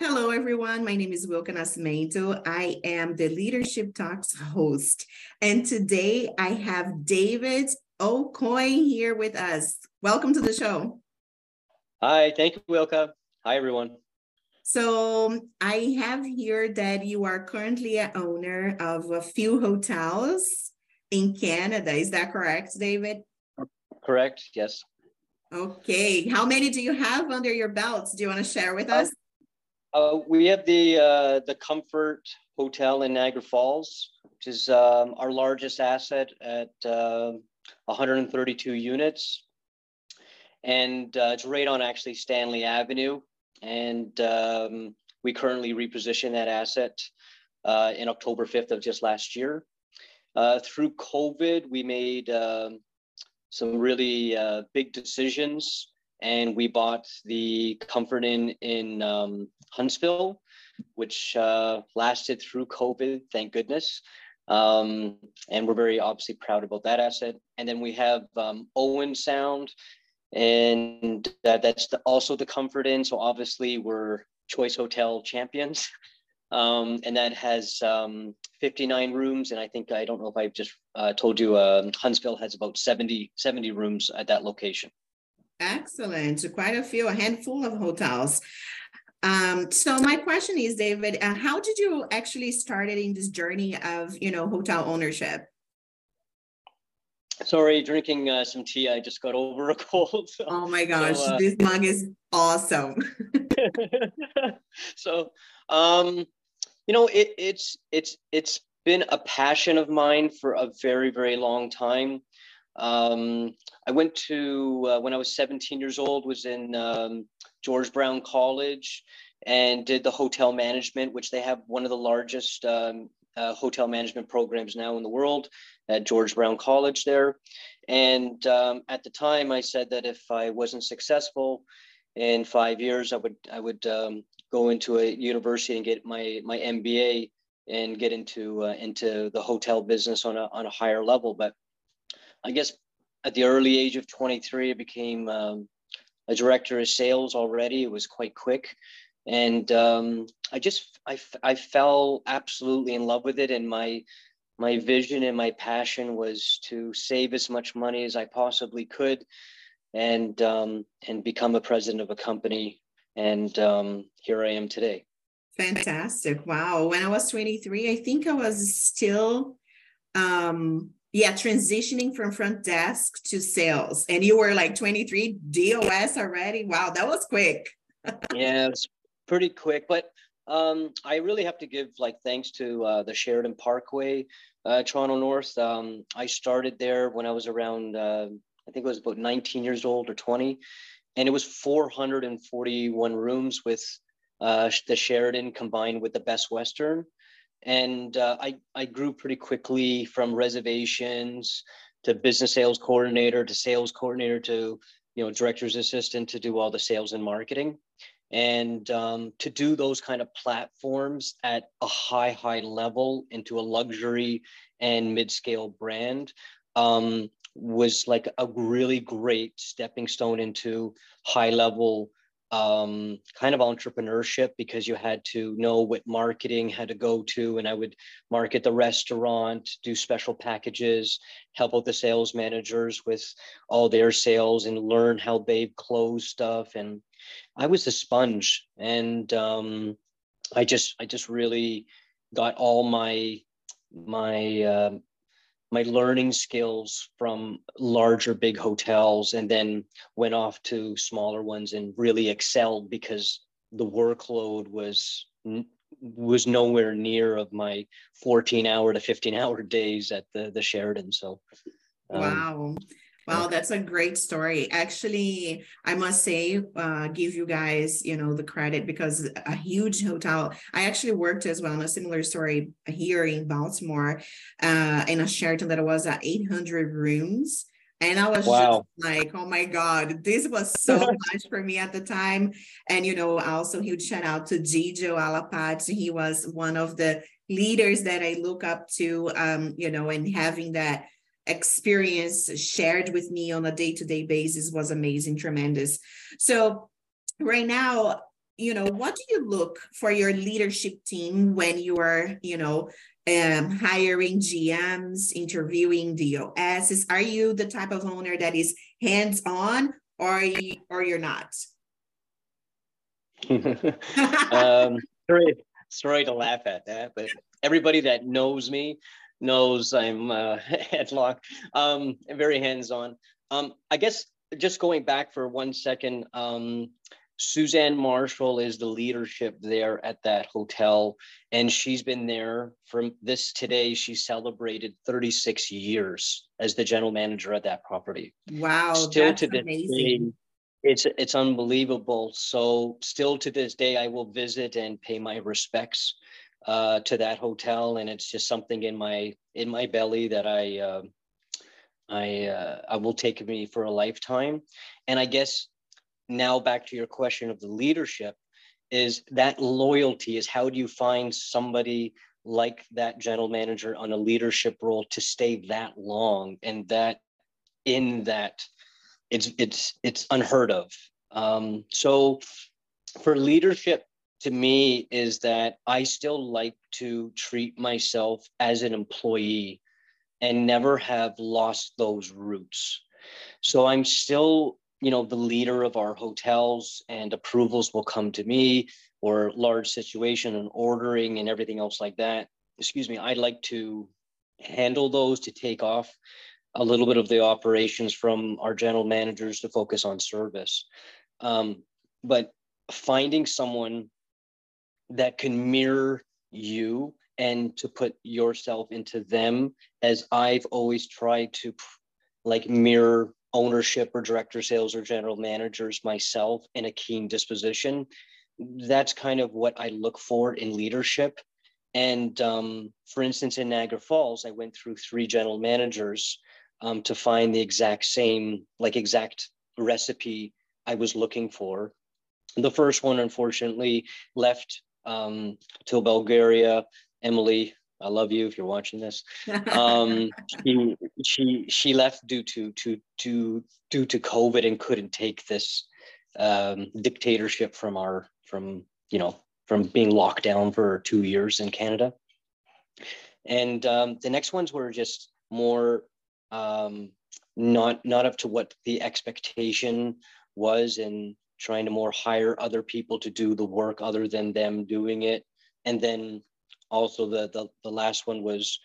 Hello, everyone. My name is Wilka Nascimento. I am the Leadership Talks host. And today I have David Aucoin here with us. Welcome to the show. Hi, thank you, Wilka. Hi, everyone. So um, I have here that you are currently an owner of a few hotels in Canada. Is that correct, David? Correct, yes. Okay. How many do you have under your belts? Do you want to share with uh, us? Uh, we have the uh, the Comfort Hotel in Niagara Falls, which is um, our largest asset at uh, 132 units, and uh, it's right on actually Stanley Avenue. And um, we currently reposition that asset uh, in October 5th of just last year. Uh, through COVID, we made um, some really big decisions and we bought the Comfort Inn in um, Huntsville, which uh, lasted through COVID, thank goodness. Um, and we're very obviously proud about that asset. And then we have um, Owen Sound, and that, that's the, also the Comfort Inn. So obviously we're Choice Hotel champions. Um, and that has um, 59 rooms. And I think, I don't know if I've just uh, told you, uh, Huntsville has about 70, 70 rooms at that location. Excellent. Quite a few, a handful of hotels. Um, so my question is, David, uh, how did you actually started in this journey of, you know, hotel ownership? Sorry, drinking uh, some tea. I just got over a cold. So, oh my gosh, so, uh, this mug is awesome. so, um, you know, it, it's it's it's been a passion of mine for a very very long time. Um, I went to uh, when I was 17 years old, was in um, George Brown College and did the hotel management, which they have one of the largest um, uh, hotel management programs now in the world at George Brown College there. And um, at the time, I said that if I wasn't successful in five years, I would I would um, go into a university and get my my MBA and get into uh, into the hotel business on a on a higher level. But I guess at the early age of 23, I became um, a director of sales already. It was quite quick. And um, I just, I, I fell absolutely in love with it. And my, my vision and my passion was to save as much money as I possibly could and, um, and become a president of a company. And um, here I am today. Fantastic. Wow. When I was 23, I think I was still um yeah transitioning from front desk to sales. And you were like 23 dos already? Wow that was quick. Yeah pretty quick. But um, i really have to give like thanks to uh, the Sheraton parkway uh, toronto north. Um, i started there when i was around uh, i think it was about 19 years old or 20 and it was 441 rooms with uh, the Sheraton combined with the best western and uh, I I grew pretty quickly from reservations to business sales coordinator to sales coordinator to you know director's assistant to do all the sales and marketing. And um, to do those kind of platforms at a high high level into a luxury and mid-scale brand um, was like a really great stepping stone into high level um, kind of entrepreneurship because you had to know what marketing had to go to. And I would market the restaurant, do special packages, help out the sales managers with all their sales and learn how they close stuff. And I was a sponge. And um, I just, I just really got all my, my uh, my learning skills from larger big hotels and then went off to smaller ones and really excelled because the workload was was nowhere near of my 14 hour to 15 hour days at the the Sheraton so um, wow Wow, that's a great story. Actually, I must say, uh, give you guys, you know, the credit because a huge hotel. I actually worked as well in a similar story here in Baltimore, uh, in a Sheraton that was at 800 rooms. And I was wow. just like, oh my God, this was so much for me at the time. And, you know, also huge shout out to Gijo Alapat. He was one of the leaders that I look up to, um, you know, and having that experience shared with me on a day-to-day basis was amazing tremendous so right now you know, what do you look for your leadership team when you are, you know, um, hiring GMs, interviewing DOSs? Are you the type of owner that is hands-on or are you, or you're not? um, sorry, sorry to laugh at that, but everybody that knows me knows I'm uh, headlock, um, very hands-on. Um, I guess just going back for one second, um, Suzanne Marshall is the leadership there at that hotel, and she's been there from this today. She celebrated 36 years as the general manager at that property. Wow, still to this amazing. Day, it's it's unbelievable. So still to this day, I will visit and pay my respects uh, to that hotel, and it's just something in my in my belly that I uh, I uh, I will take me for a lifetime. And I guess now back to your question of the leadership is that loyalty is how do you find somebody like that general manager on a leadership role to stay that long and that in that it's it's it's unheard of um, so for leadership to me is that i still like to treat myself as an employee and never have lost those roots. So i'm still you know the leader of our hotels and approvals will come to me or large situation and ordering and everything else like that. Excuse me i'd like to handle those to take off a little bit of the operations from our general managers to focus on service. Um, but finding someone that can mirror you and to put yourself into them as i've always tried to like mirror ownership or director sales or general managers myself in a keen disposition. That's kind of what i look for in leadership. And um, for instance in niagara falls i went through three general managers um, to find the exact same like exact recipe i was looking for. The first one unfortunately left um, to bulgaria emily I love you if you're watching this. Um, she she she left due to to to due to COVID and couldn't take this um, dictatorship from our from you know from being locked down for two years in Canada. And um, the next ones were just more um, not not up to what the expectation was, and trying to more hire other people to do the work other than them doing it, and then also the, the the last one was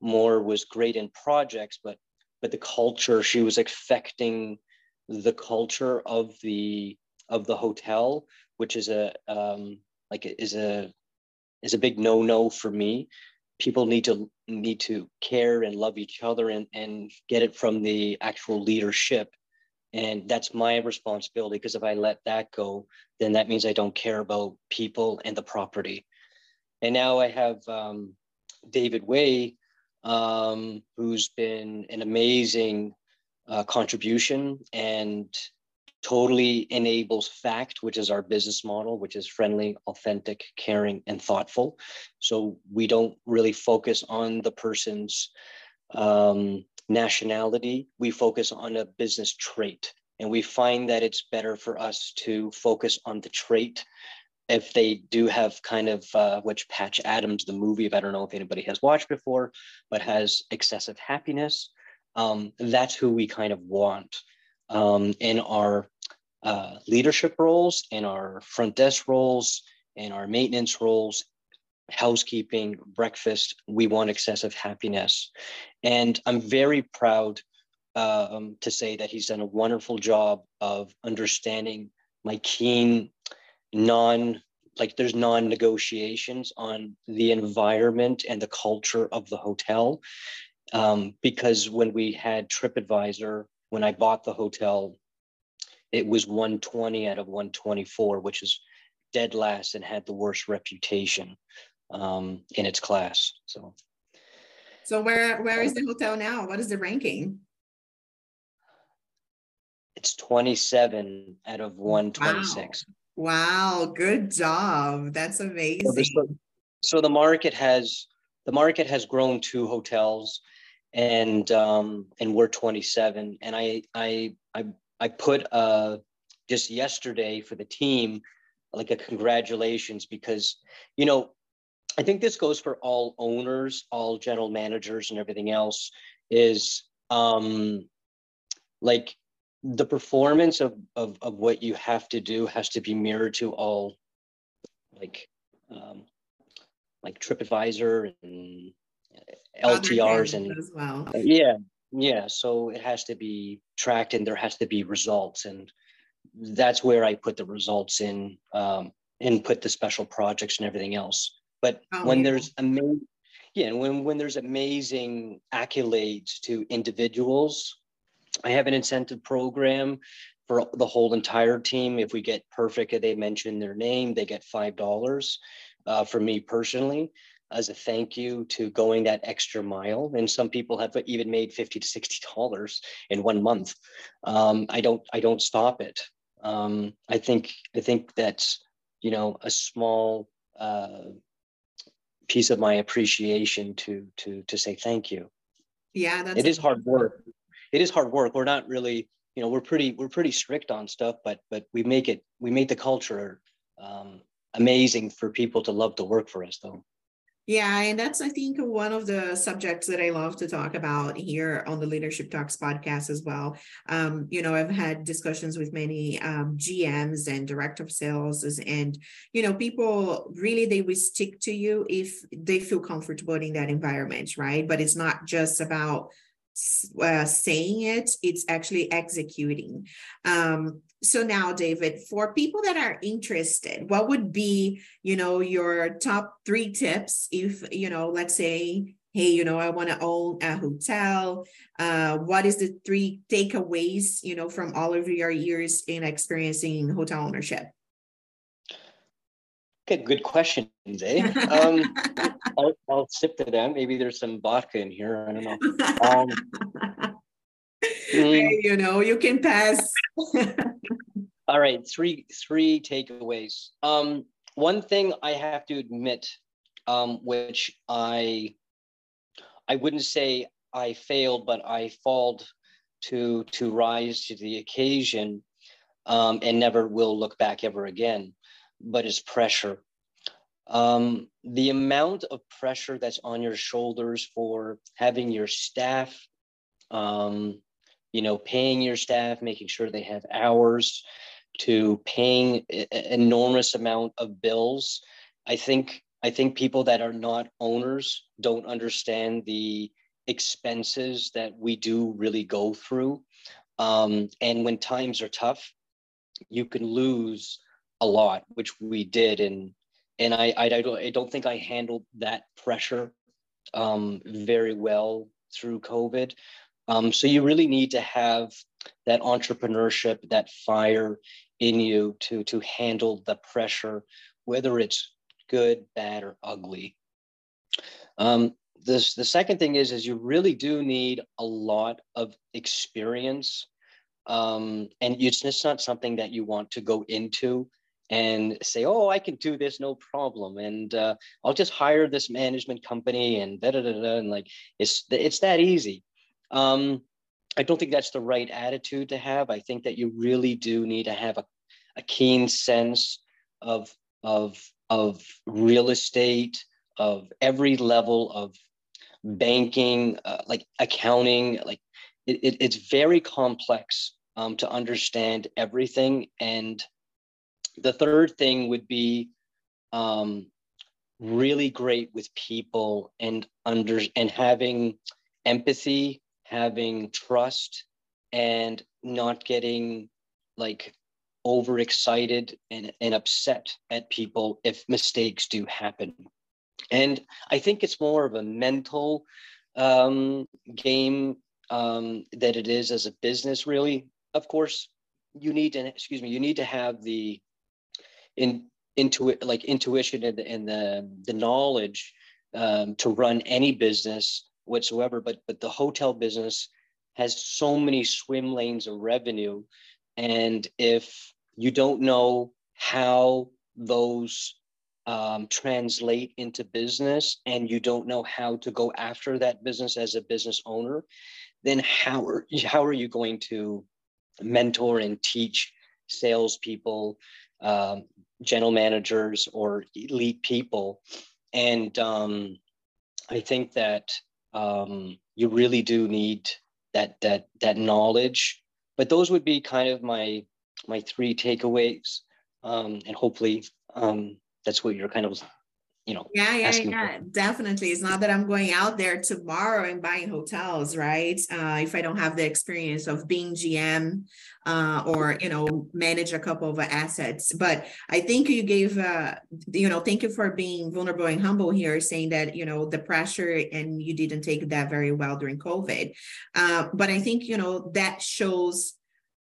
more was great in projects but but the culture she was affecting the culture of the of the hotel which is a um like is a is a big no no for me. People need to need to care and love each other and and get it from the actual leadership and that's my responsibility because if i let that go then that means i don't care about people and the property and now I have um, David Way, um, who's been an amazing uh, contribution and totally enables fact, which is our business model, which is friendly, authentic, caring, and thoughtful. So we don't really focus on the person's um, nationality. We focus on a business trait. And we find that it's better for us to focus on the trait if they do have kind of uh, which Patch Adams, the movie, I don't know if anybody has watched before, but has excessive happiness. Um, that's who we kind of want um, in our uh, leadership roles, in our front desk roles, in our maintenance roles, housekeeping, breakfast. We want excessive happiness, and I'm very proud um, to say that he's done a wonderful job of understanding my keen non like there's non-negotiations on the environment and the culture of the hotel um, because when we had tripadvisor when i bought the hotel it was 120 out of 124 which is dead last and had the worst reputation um, in its class so so where where is the hotel now what is the ranking it's 27 out of 126 wow. Wow, good job. That's amazing. So, so the market has the market has grown two hotels and um and we're 27 and I I I I put uh just yesterday for the team like a congratulations because you know I think this goes for all owners, all general managers, and everything else. Is um, like the performance of, of of what you have to do has to be mirrored to all, like um, like TripAdvisor and LTRs and as well. Yeah, yeah. So it has to be tracked, and there has to be results, and that's where I put the results in, um, and put the special projects and everything else. But oh, when yeah. there's amazing, yeah, and when when there's amazing accolades to individuals, I have an incentive program for the whole entire team. If we get perfect, they mention their name, they get five dollars. Uh, for me personally, as a thank you to going that extra mile. And some people have even made fifty to sixty dollars in one month. Um, I don't I don't stop it. Um, I think I think that's you know a small uh, piece of my appreciation to to to say thank you. Yeah, that's it is hard work. It is hard work. We're not really, you know, we're pretty we're pretty strict on stuff, but but we make it we make the culture um, amazing for people to love to work for us, though. Yeah, and that's I think one of the subjects that I love to talk about here on the Leadership Talks podcast as well. Um, you know, I've had discussions with many um, GMs and director of sales, and you know, people really they will stick to you if they feel comfortable in that environment, right? But it's not just about uh, saying it, it's actually executing. Um, so now, David, for people that are interested, what would be, you know, your top three tips if, you know, let's say, hey, you know, I want to own a hotel. Uh, what is the three takeaways, you know, from all of your years in experiencing hotel ownership? Okay, good questions, eh? Um, I'll, I'll sip to them. Maybe there's some vodka in here. I don't know. Um, mm, you know, you can pass. all right, three three takeaways. Um, one thing I have to admit, um, which I I wouldn't say I failed, but I failed to to rise to the occasion, um, and never will look back ever again but is pressure. Um, the amount of pressure that's on your shoulders for having your staff, um, you know, paying your staff, making sure they have hours, to paying enormous amount of bills. I think I think people that are not owners don't understand the expenses that we do really go through. Um, and when times are tough, you can lose a lot, which we did. And and I I, I don't I don't think I handled that pressure um, very well through COVID. Um, so you really need to have that entrepreneurship, that fire in you to to handle the pressure, whether it's good, bad, or ugly. Um, this the second thing is is you really do need a lot of experience um, and it's just not something that you want to go into and say, oh, I can do this, no problem. And uh, I'll just hire this management company and da da da da. And like, it's, it's that easy. Um, I don't think that's the right attitude to have. I think that you really do need to have a, a keen sense of, of, of real estate, of every level of banking, uh, like accounting, like it, it, it's very complex um, to understand everything. And the third thing would be um, really great with people and under and having empathy having trust and not getting like overexcited and, and upset at people if mistakes do happen. And i think it's more of a mental um, game um, that it is as a business really. Of course you need to excuse me you need to have the in into it like intuition and, and the the knowledge um, to run any business whatsoever but but the hotel business has so many swim lanes of revenue and if you don't know how those um, translate into business and you don't know how to go after that business as a business owner then how are, how are you going to mentor and teach salespeople um, general managers or elite people. And um, I think that um, you really do need that that that knowledge. But those would be kind of my my three takeaways, um, and hopefully um, that's what you're kind of you know yeah yeah yeah for. definitely. It's not that i'm going out there tomorrow and buying hotels right? Uh, if i don't have the experience of being gm uh, or you know manage a couple of assets. But i think you gave uh, you know thank you for being vulnerable and humble here saying that you know the pressure and you didn't take that very well during covid. Uh, but i think you know that shows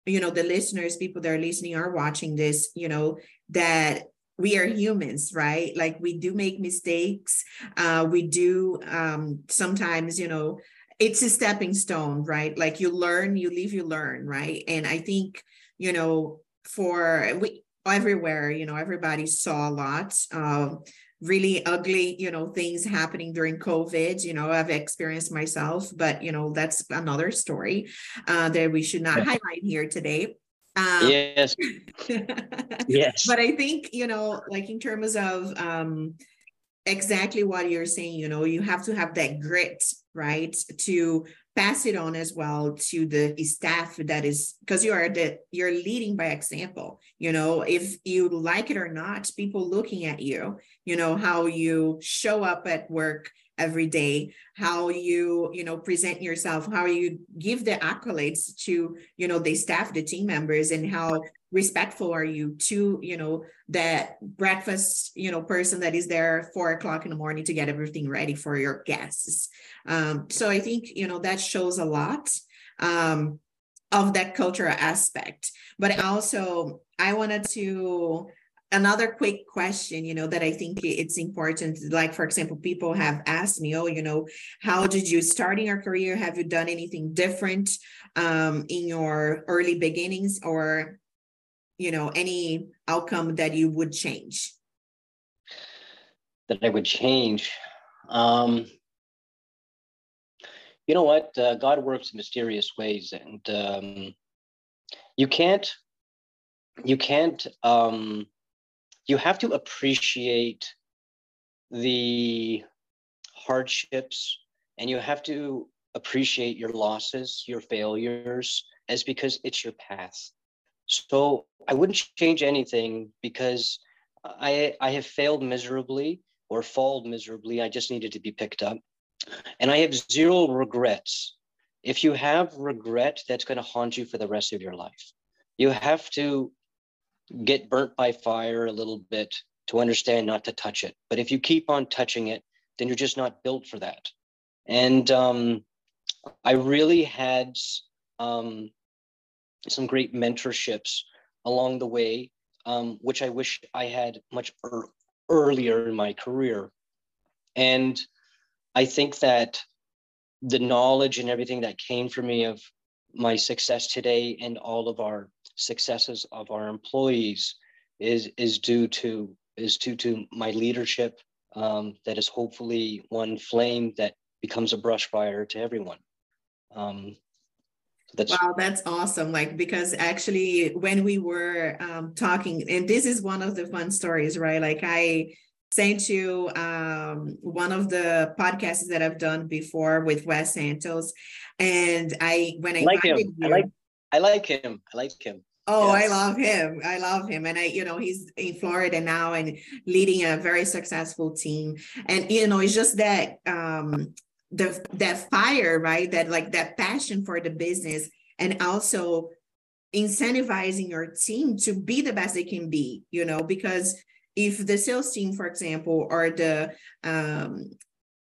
you know the listeners people that are listening are watching this you know that we are humans right? Like we do make mistakes. Uh we do um sometimes you know it's a stepping stone right? Like you learn you live you learn right? And i think you know for we everywhere you know everybody saw a lot of really ugly you know things happening during covid you know i've experienced myself but you know that's another story uh, that we should not yeah. highlight here today um, yes. yes. But I think, you know, like in terms of um, exactly what you're saying, you know, you have to have that grit, right? To pass it on as well to the staff that is because you are the you're leading by example you know if you like it or not people looking at you you know how you show up at work every day how you you know present yourself how you give the accolades to you know the staff the team members and how respectful are you to you know that breakfast you know person that is there four o'clock in the morning to get everything ready for your guests. Um, so i think you know that shows a lot um, of that cultural aspect. But also i wanted to another quick question you know that i think it's important like for example people have asked me oh you know how did you start in your career? Have you done anything different um, in your early beginnings or you know any outcome that you would change? That i would change um, you know what? Uh, god works in mysterious ways and um, you can't you can't um, you have to appreciate the hardships and you have to appreciate your losses, your failures, as because it's your path. So I wouldn't change anything because I I have failed miserably or fallen miserably. I just needed to be picked up. And I have zero regrets. If you have regret, that's going to haunt you for the rest of your life. You have to get burnt by fire a little bit to understand not to touch it. But if you keep on touching it, then you're just not built for that. And um, I really had um, some great mentorships along the way, um, which I wish I had much er- earlier in my career. And I think that the knowledge and everything that came for me of my success today and all of our successes of our employees is is due to is due to my leadership um, that is hopefully one flame that becomes a brush fire to everyone. Um, that's wow, that's awesome. Like because actually when we were um, talking, and this is one of the fun stories, right? Like I sent you um, one of the podcasts that I've done before with Wes Santos, and I when I like him, you, I like I like him. I like him. Oh, yes. I love him. I love him. And I, you know, he's in Florida now and leading a very successful team. And, you know, it's just that um the that fire, right? That like that passion for the business and also incentivizing your team to be the best they can be, you know, because if the sales team, for example, or the um,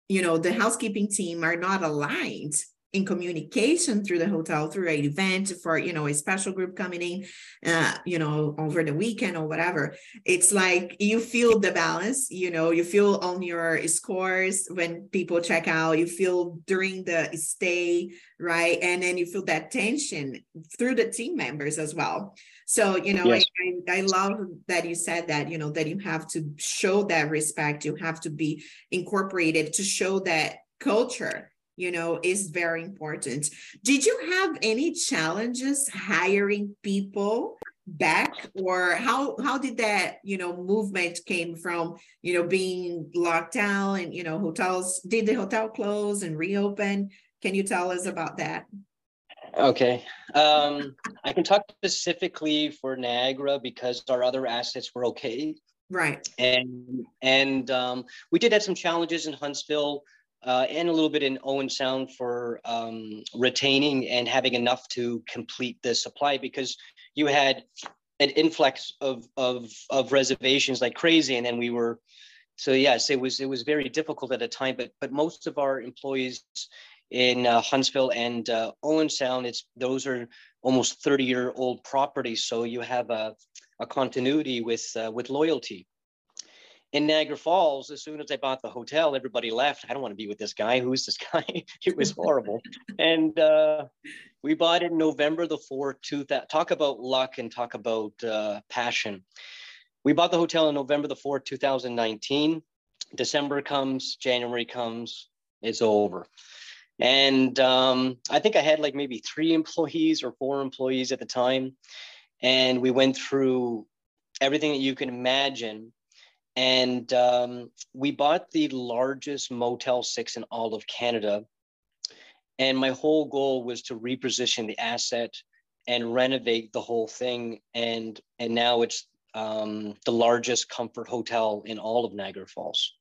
you know, the housekeeping team are not aligned, in communication through the hotel through an event for you know a special group coming in uh, you know over the weekend or whatever. It's like you feel the balance you know you feel on your scores when people check out you feel during the stay right? And then you feel that tension through the team members as well. So you know yes. I, I, I love that you said that you know that you have to show that respect you have to be incorporated to show that culture you know, is very important. Did you have any challenges hiring people back? Or how how did that you know movement came from you know being locked down and you know hotels did the hotel close and reopen? Can you tell us about that? Okay. Um i can talk specifically for niagara because our other assets were okay. Right. And and um we did have some challenges in huntsville uh, and a little bit in Owen Sound for um, retaining and having enough to complete the supply because you had an influx of of of reservations like crazy, and then we were. So yes, it was it was very difficult at a time, but but most of our employees in uh, Huntsville and uh, Owen Sound, it's those are almost 30 year old properties, so you have a, a continuity with uh, with loyalty in Niagara Falls, as soon as I bought the hotel, everybody left. I don't want to be with this guy. Who's this guy? it was horrible. and uh, we bought it November the 4th, 2000. Talk about luck and talk about uh, passion. We bought the hotel on November the 4th, 2019. December comes, January comes, it's over. And um, I think I had like maybe three employees or four employees at the time. And we went through everything that you can imagine and um, we bought the largest Motel 6 in all of Canada. And my whole goal was to reposition the asset and renovate the whole thing. And, and now it's um, the largest comfort hotel in all of Niagara Falls.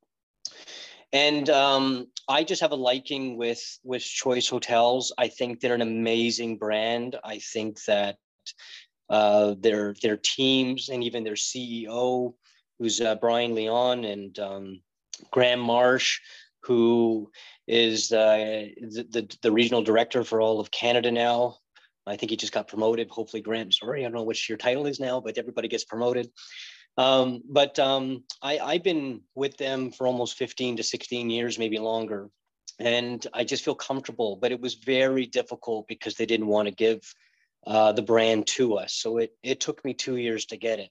And um, I just have a liking with with Choice Hotels. I think they're an amazing brand. I think that uh, their their teams and even their CEO who's uh, Brian Leon and um, Graham Marsh, who is uh, the, the, the, regional director for all of Canada now. I think he just got promoted. Hopefully, Graham, sorry, I don't know what your title is now, but everybody gets promoted. Um, but um, I, I've been with them for almost 15 to 16 years, maybe longer. And I just feel comfortable, but it was very difficult because they didn't want to give uh, the brand to us. So it, it took me two years to get it.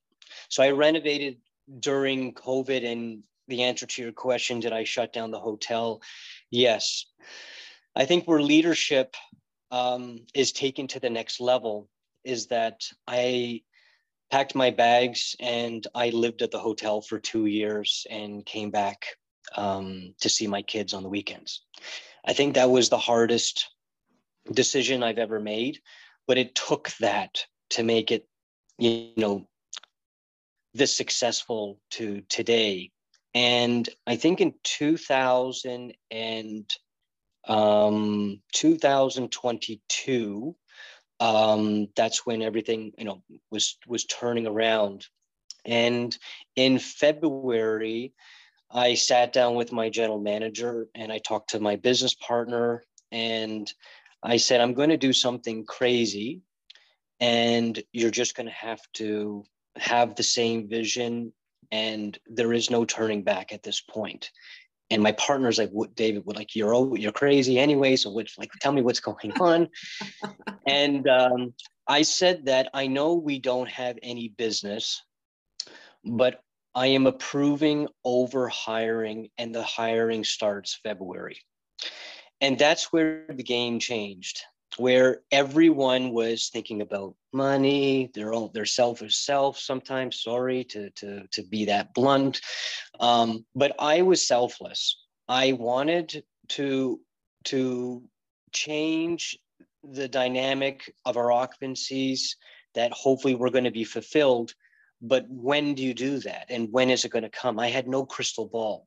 So I renovated during COVID and the answer to your question, did I shut down the hotel? Yes. I think where leadership um, is taken to the next level is that I packed my bags and I lived at the hotel for two years and came back um, to see my kids on the weekends. I think that was the hardest decision I've ever made, but it took that to make it, you know, this successful to today. And I think in 2000 and um, 2022, um, that's when everything you know was was turning around. And in February, I sat down with my general manager and I talked to my business partner and I said, I'm going to do something crazy and you're just going to have to have the same vision and there is no turning back at this point. and my partner's like what david would like you're oh, you're crazy anyway so which like tell me what's going on. And um, i said that i know we don't have any business but i am approving over hiring and the hiring starts february. And that's where the game changed where everyone was thinking about money, their own their selfish self. Sometimes, sorry to to to be that blunt, um, but I was selfless. I wanted to to change the dynamic of our occupancies that hopefully were going to be fulfilled. But when do you do that, and when is it going to come? I had no crystal ball.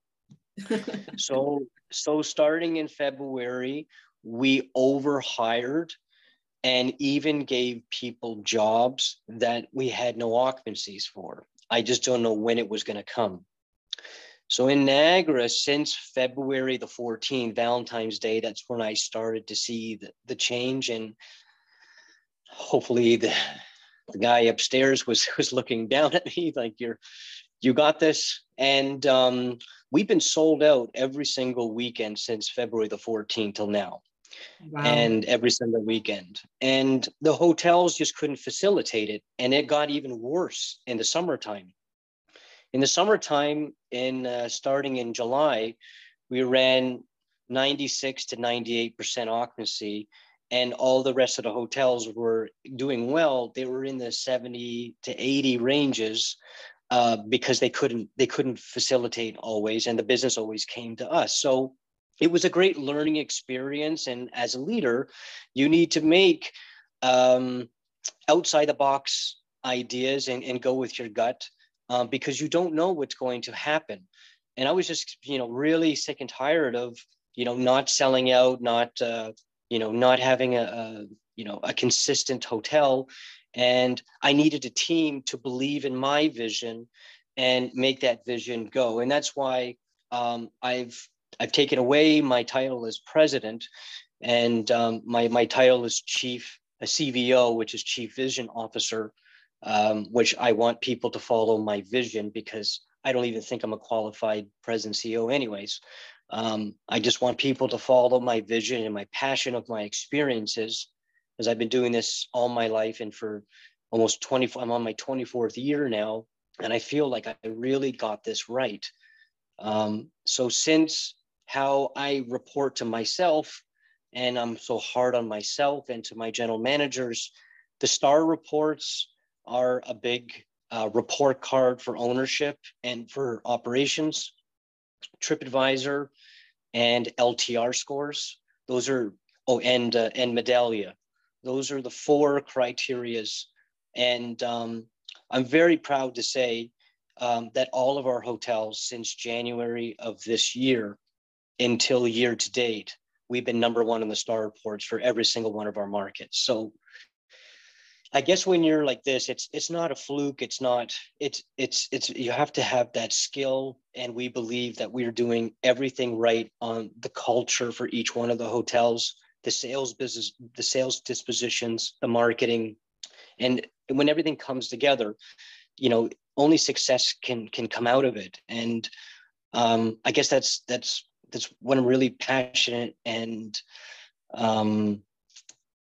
so so starting in February, we overhired and even gave people jobs that we had no occupancies for. I just don't know when it was going to come. So in Niagara, since February the 14th, Valentine's Day, that's when I started to see the, the change. And hopefully the, the guy upstairs was was looking down at me like you're you got this. And um, we've been sold out every single weekend since February the 14th till now. Wow. And every single weekend. And the hotels just couldn't facilitate it. And it got even worse in the summertime. In the summertime, in uh, starting in July, we ran 96 to 98% occupancy. and all the rest of the hotels were doing well, they were in the 70 to 80 ranges uh, because they couldn't they couldn't facilitate always, and the business always came to us. So it was a great learning experience. And as a leader, you need to make um, outside the box ideas and, and go with your gut um, because you don't know what's going to happen. And I was just, you know, really sick and tired of, you know, not selling out, not, uh, you know, not having a, a, you know, a consistent hotel. And I needed a team to believe in my vision and make that vision go. And that's why um, I've I've taken away my title as president, and um, my my title is chief a CVO, which is chief vision officer, um, which I want people to follow my vision because I don't even think I'm a qualified president CEO, anyways. Um, I just want people to follow my vision and my passion of my experiences, because I've been doing this all my life and for almost 24, I'm on my 24th year now, and I feel like I really got this right. Um, so since how I report to myself, and I'm so hard on myself and to my general managers, the star reports are a big uh, report card for ownership and for operations. TripAdvisor and LTR scores. Those are oh, and uh, and Medallia. Those are the four criterias, and um, I'm very proud to say um, that all of our hotels since January of this year until year to date, we've been number one in the star reports for every single one of our markets. So I guess when you're like this, it's it's not a fluke. It's not. It's it's it's you have to have that skill, and we believe that we're doing everything right on the culture for each one of the hotels, the sales business, the sales dispositions, the marketing, and when everything comes together, you know, only success can can come out of it. And um, I guess that's that's that's what I'm really passionate and um,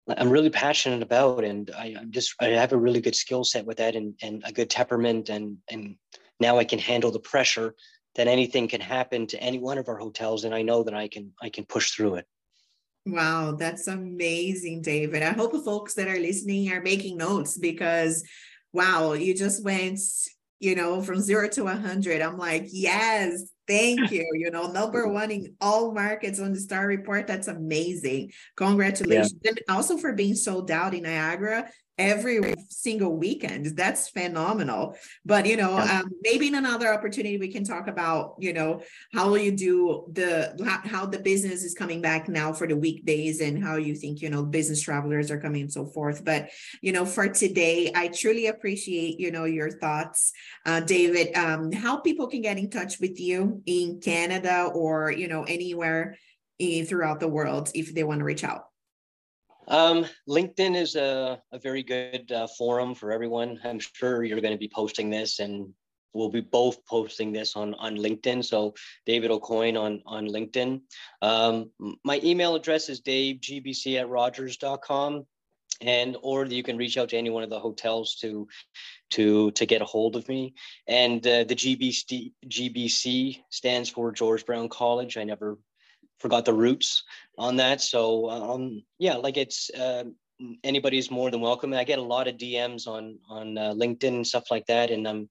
I'm really passionate about, and I, am just I have a really good skill set with that, and and a good temperament, and and now I can handle the pressure that anything can happen to any one of our hotels, and I know that I can I can push through it. Wow, that's amazing, David. I hope the folks that are listening are making notes because, wow, you just went, you know, from zero to hundred. I'm like, yes, Thank you. You know, number one in all markets on the Star Report. That's amazing. Congratulations. Yeah. And also for being sold out in Niagara every single weekend. That's phenomenal. But you know, um, maybe in another opportunity we can talk about you know how will you do the how the business is coming back now for the weekdays and how you think you know business travelers are coming and so forth. But you know, for today, I truly appreciate you know your thoughts, uh, David. Um, how people can get in touch with you in Canada or you know anywhere in, throughout the world if they want to reach out. Um, LinkedIn is a, a very good uh, forum for everyone. I'm sure you're going to be posting this and we'll be both posting this on, on LinkedIn. So David Aucoin on, on LinkedIn. Um, my email address is davegbc at rogers.com and or you can reach out to any one of the hotels to to to get a hold of me and uh, the gbc gbc stands for george brown college i never forgot the roots on that. So um, yeah, like it's uh, anybody's more than welcome. I get a lot of DMs on on uh, LinkedIn and stuff like that, and I'm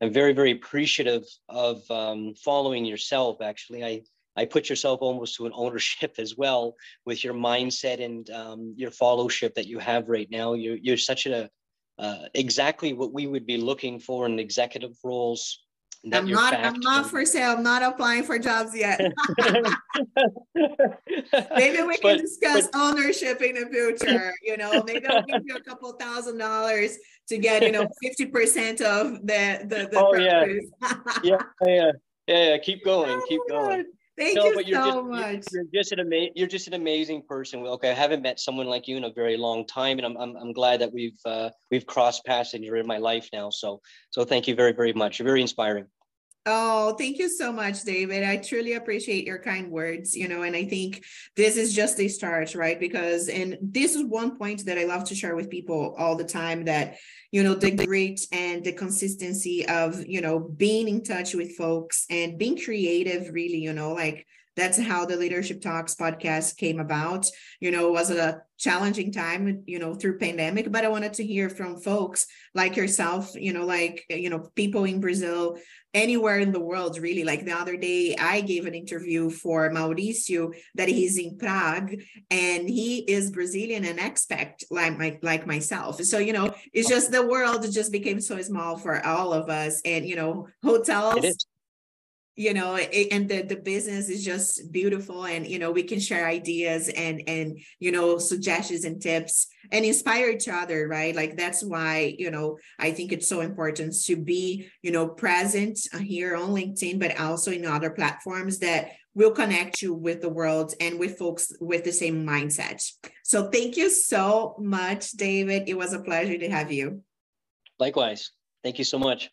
I'm very very appreciative of um, following yourself. Actually, I I put yourself almost to an ownership as well with your mindset and um, your followship that you have right now. You're you're such a uh, exactly what we would be looking for in executive roles I'm not. I'm not for sale. I'm not applying for jobs yet. maybe we can but, discuss but, ownership in the future. You know, maybe I'll give you a couple thousand dollars to get you know fifty percent of the the. the oh yeah. yeah, yeah, yeah, yeah. Keep going. Keep oh, going. Thank no, you but you're so just, much. You're, you're just an amazing. You're just an amazing person. Okay, I haven't met someone like you in a very long time, and I'm I'm, I'm glad that we've uh, we've crossed paths and you're in my life now. So so thank you very very much. You're very inspiring. Oh, thank you so much, David. I truly appreciate your kind words, you know, and I think this is just a start, right? Because, and this is one point that I love to share with people all the time that, you know, the grit and the consistency of, you know, being in touch with folks and being creative, really, you know, like that's how the leadership talks podcast came about. You know it was a challenging time you know through pandemic but i wanted to hear from folks like yourself you know like you know people in brazil anywhere in the world really. Like the other day i gave an interview for mauricio that he's in prague and he is brazilian and expat like my like myself. So you know it's just the world just became so small for all of us and you know hotels you know it, and the the business is just beautiful and you know we can share ideas and and you know suggestions and tips and inspire each other right? Like that's why you know i think it's so important to be you know present uh, here on linkedin but also in other platforms that will connect you with the world and with folks with the same mindset. So thank you so much david. It was a pleasure to have you. Likewise. Thank you so much